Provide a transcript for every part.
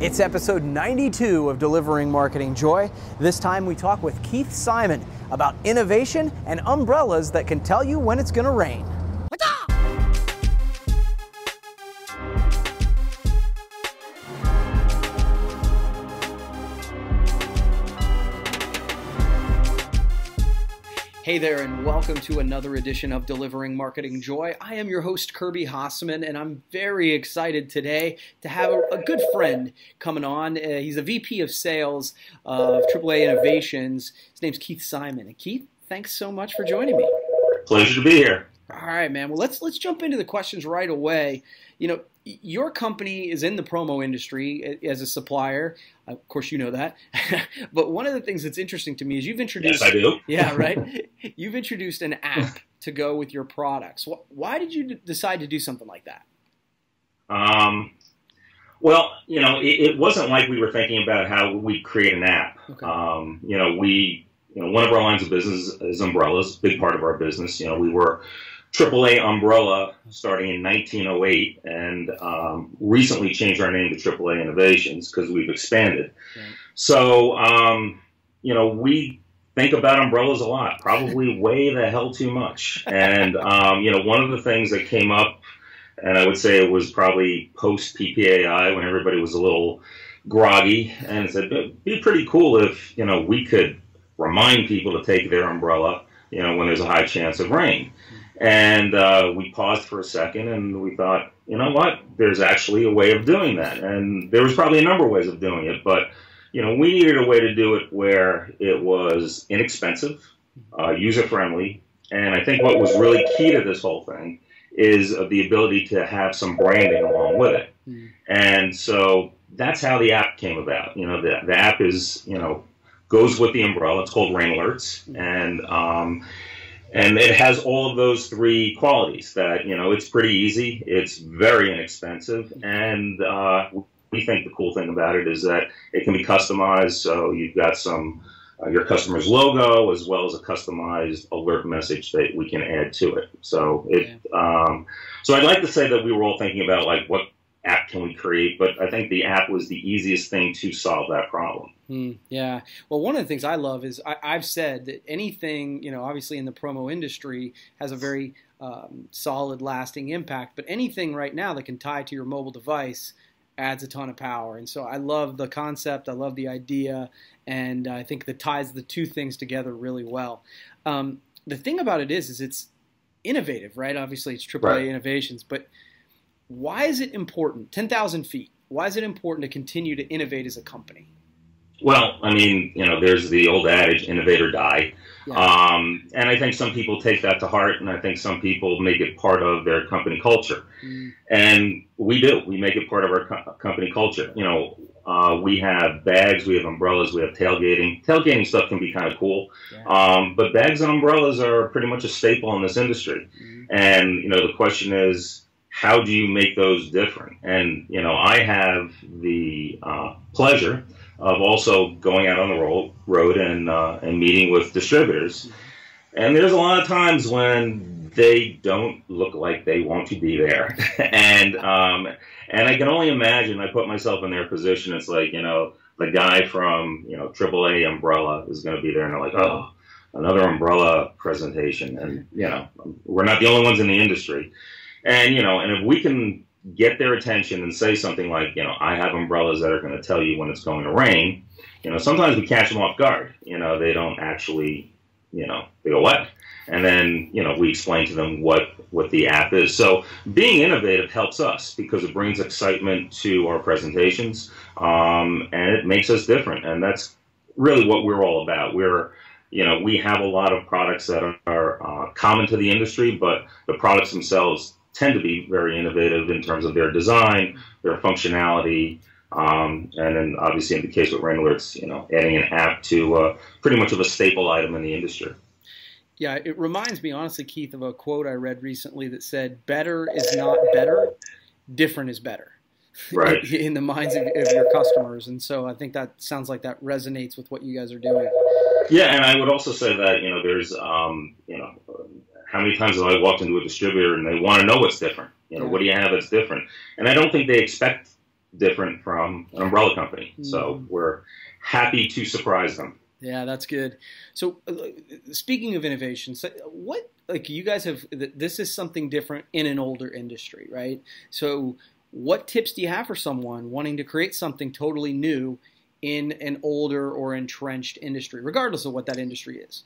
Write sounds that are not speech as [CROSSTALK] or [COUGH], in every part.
It's episode 92 of Delivering Marketing Joy. This time we talk with Keith Simon about innovation and umbrellas that can tell you when it's going to rain. Hey there, and welcome to another edition of Delivering Marketing Joy. I am your host, Kirby Hasseman, and I'm very excited today to have a, a good friend coming on. Uh, he's a VP of Sales of AAA Innovations. His name's Keith Simon. And Keith, thanks so much for joining me. Pleasure to be here. All right, man. Well, let's let's jump into the questions right away. You know, your company is in the promo industry as a supplier. Of course, you know that. [LAUGHS] but one of the things that's interesting to me is you've introduced. Yes, I do. [LAUGHS] yeah, right. [LAUGHS] You've introduced an app to go with your products. Why did you decide to do something like that? Um, well, you know, it, it wasn't like we were thinking about how we create an app. Okay. Um, you know, we, you know, one of our lines of business is umbrellas, big part of our business. You know, we were AAA umbrella starting in 1908 and um, recently changed our name to AAA Innovations because we've expanded. Right. So, um, you know, we think about umbrellas a lot, probably [LAUGHS] way the hell too much. And, um, you know, one of the things that came up, and I would say it was probably post PPAI when everybody was a little groggy, and said, it'd be pretty cool if, you know, we could remind people to take their umbrella, you know, when there's a high chance of rain. And uh, we paused for a second and we thought, you know what? There's actually a way of doing that. And there was probably a number of ways of doing it, but you know, we needed a way to do it where it was inexpensive, uh, user friendly, and I think what was really key to this whole thing is the ability to have some branding along with it. Mm. And so that's how the app came about. You know, the, the app is, you know, goes with the umbrella. It's called Rain Alerts. And, um, and it has all of those three qualities that you know it's pretty easy it's very inexpensive and uh, we think the cool thing about it is that it can be customized so you've got some uh, your customer's logo as well as a customized alert message that we can add to it. So it um, so i'd like to say that we were all thinking about like what app can we create but i think the app was the easiest thing to solve that problem Mm, yeah. Well, one of the things I love is I, have said that anything, you know, obviously in the promo industry has a very um, solid, lasting impact, but anything right now that can tie to your mobile device adds a ton of power. And so I love the concept, I love the idea, and I think that ties the two things together really well. Um, the thing about it is, is it's innovative, right? Obviously, it's AAA right. innovations, but why is it important? 10,000 feet. Why is it important to continue to innovate as a company? Well, I mean, you know, there's the old adage, innovate or die. Yeah. Um, and I think some people take that to heart, and I think some people make it part of their company culture. Mm. And we do. We make it part of our co- company culture. You know, uh, we have bags, we have umbrellas, we have tailgating. Tailgating stuff can be kind of cool, yeah. um, but bags and umbrellas are pretty much a staple in this industry. Mm. And you know, the question is, how do you make those different? And you know, I have the uh, pleasure of also going out on the road, and uh, and meeting with distributors. And there's a lot of times when they don't look like they want to be there, [LAUGHS] and um, and I can only imagine. I put myself in their position. It's like you know the guy from you know AAA Umbrella is going to be there, and they're like, oh, another umbrella presentation, and you know we're not the only ones in the industry, and you know, and if we can get their attention and say something like, you know, I have umbrellas that are going to tell you when it's going to rain. You know, sometimes we catch them off guard. You know, they don't actually, you know, they go what? And then, you know, we explain to them what what the app is. So being innovative helps us because it brings excitement to our presentations, um, and it makes us different. And that's really what we're all about. We're you know, we have a lot of products that are, are uh, common to the industry, but the products themselves tend to be very innovative in terms of their design, their functionality, um, and then obviously in the case with Rain Alerts, you know, adding an app to uh, pretty much of a staple item in the industry. Yeah, it reminds me honestly, Keith, of a quote I read recently that said, "Better is not better, different is better." Right. [LAUGHS] in the minds of, of your customers, and so I think that sounds like that resonates with what you guys are doing. Yeah, and I would also say that you know there's um, how many times have I walked into a distributor and they want to know what's different? You know, what do you have that's different? And I don't think they expect different from an umbrella company. Mm. So we're happy to surprise them. Yeah, that's good. So, uh, speaking of innovation, so what like you guys have? This is something different in an older industry, right? So, what tips do you have for someone wanting to create something totally new in an older or entrenched industry, regardless of what that industry is?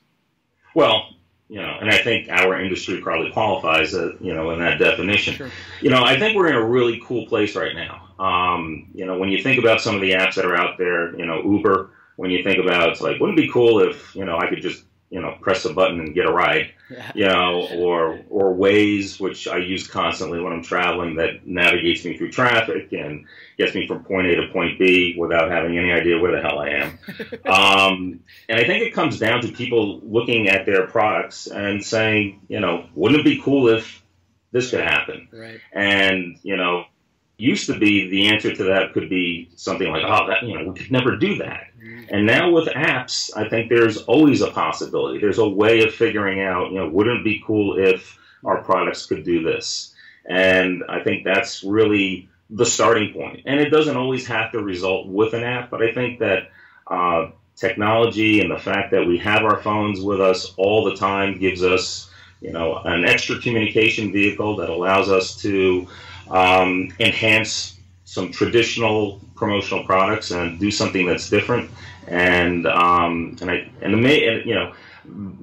Well, you know, and I think our industry probably qualifies, uh, you know, in that definition. Sure. You know, I think we're in a really cool place right now. Um, you know, when you think about some of the apps that are out there, you know, Uber when you think about it's like wouldn't it be cool if you know I could just you know press a button and get a ride yeah. you know or or Waze which I use constantly when I'm traveling that navigates me through traffic and gets me from point A to point B without having any idea where the hell I am [LAUGHS] um, and I think it comes down to people looking at their products and saying you know wouldn't it be cool if this could happen right. and you know used to be the answer to that could be something like, oh, that you know, we could never do that. And now with apps, I think there's always a possibility. There's a way of figuring out, you know, wouldn't it be cool if our products could do this? And I think that's really the starting point. And it doesn't always have to result with an app, but I think that uh, technology and the fact that we have our phones with us all the time gives us, you know, an extra communication vehicle that allows us to um, enhance some traditional promotional products and do something that's different. And um, and I and the and, you know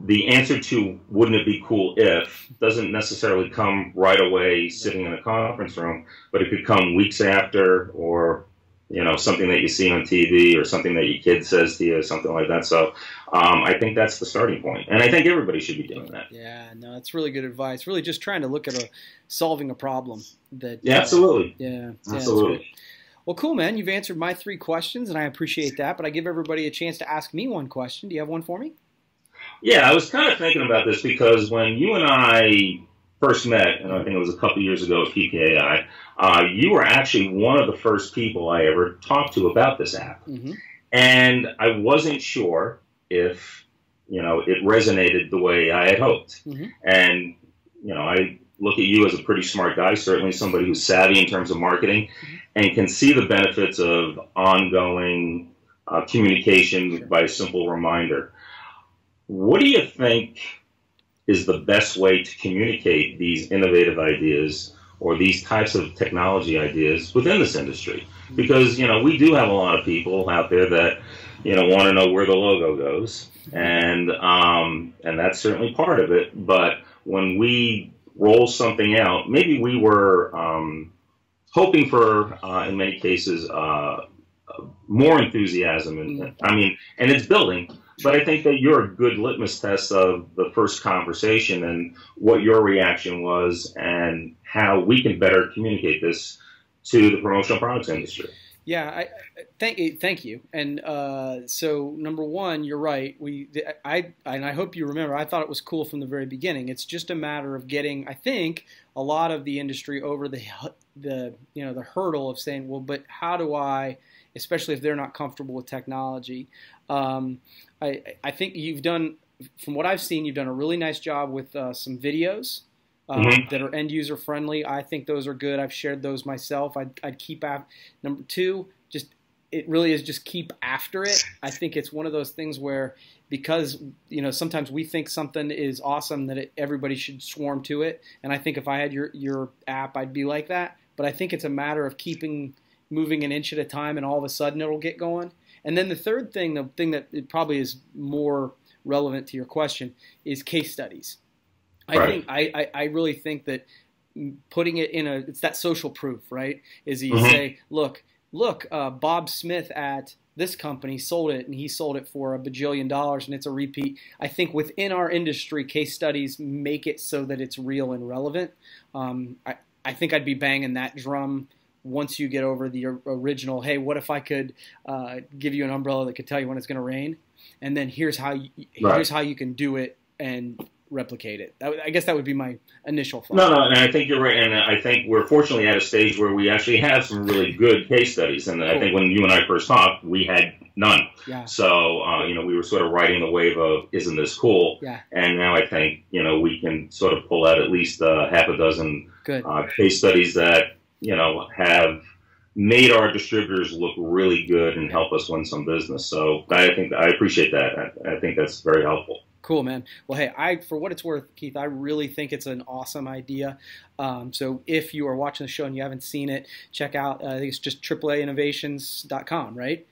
the answer to wouldn't it be cool if doesn't necessarily come right away sitting in a conference room, but it could come weeks after or you know something that you see on TV or something that your kid says to you something like that. So um, I think that's the starting point, and I think everybody should be doing that. Yeah, no, that's really good advice. Really, just trying to look at a solving a problem that. Yeah, uh, absolutely. Yeah, absolutely. Yeah, well, cool, man. You've answered my three questions, and I appreciate that. But I give everybody a chance to ask me one question. Do you have one for me? Yeah, I was kind of thinking about this because when you and I first met, and I think it was a couple years ago at PKI, uh, you were actually one of the first people I ever talked to about this app. Mm-hmm. And I wasn't sure if, you know, it resonated the way I had hoped. Mm-hmm. And, you know, I look at you as a pretty smart guy, certainly somebody who's savvy in terms of marketing mm-hmm. and can see the benefits of ongoing uh, communication sure. by a simple reminder. What do you think is the best way to communicate these innovative ideas or these types of technology ideas within this industry. Because, you know, we do have a lot of people out there that, you know, want to know where the logo goes. And, um, and that's certainly part of it. But when we roll something out, maybe we were um, hoping for, uh, in many cases, uh, more enthusiasm. And I mean, and it's building. But I think that you're a good litmus test of the first conversation and what your reaction was and how we can better communicate this to the promotional products industry. Yeah, I, thank thank you. And uh, so, number one, you're right. We, I, and I hope you remember. I thought it was cool from the very beginning. It's just a matter of getting, I think, a lot of the industry over the, the, you know, the hurdle of saying, well, but how do I, especially if they're not comfortable with technology. Um, I, I think you've done, from what I've seen, you've done a really nice job with uh, some videos. Um, mm-hmm. That are end user friendly. I think those are good. I've shared those myself. I'd, I'd keep af- number two. Just it really is just keep after it. I think it's one of those things where because you know sometimes we think something is awesome that it, everybody should swarm to it. And I think if I had your your app, I'd be like that. But I think it's a matter of keeping moving an inch at a time, and all of a sudden it'll get going. And then the third thing, the thing that probably is more relevant to your question, is case studies. I right. think I, I, I, really think that putting it in a it's that social proof, right? Is you mm-hmm. say, look, look, uh, Bob Smith at this company sold it and he sold it for a bajillion dollars and it's a repeat. I think within our industry, case studies make it so that it's real and relevant. Um, I, I think I'd be banging that drum once you get over the original, hey, what if I could uh, give you an umbrella that could tell you when it's going to rain, and then here's how you, right. here's how you can do it and replicate it. I guess that would be my initial thought. No, no, and I think you're right, and I think we're fortunately at a stage where we actually have some really good case studies, and. I think when you and I first talked, we had none. Yeah. So uh, you know, we were sort of riding the wave of "Isn't this cool?" Yeah. And now I think you know we can sort of pull out at least uh, half a dozen uh, case studies that you know, have made our distributors look really good and help us win some business. So I think I appreciate that. I, I think that's very helpful. Cool, man. Well, hey, I for what it's worth, Keith, I really think it's an awesome idea. Um, so if you are watching the show and you haven't seen it, check out. Uh, I think it's just AAAinnovations.com, right?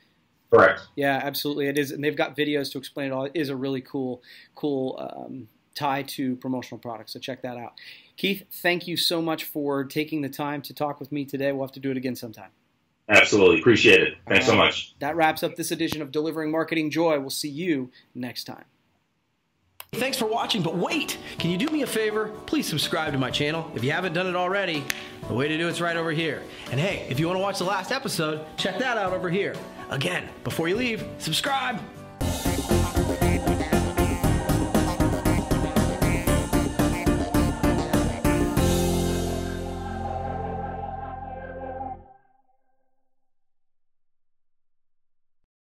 Correct. Yeah, absolutely. It is, and they've got videos to explain it all. It is a really cool, cool um, tie to promotional products. So check that out. Keith, thank you so much for taking the time to talk with me today. We'll have to do it again sometime. Absolutely. Appreciate it. Thanks so much. That wraps up this edition of Delivering Marketing Joy. We'll see you next time. Thanks for watching, but wait! Can you do me a favor? Please subscribe to my channel. If you haven't done it already, the way to do it's right over here. And hey, if you want to watch the last episode, check that out over here. Again, before you leave, subscribe!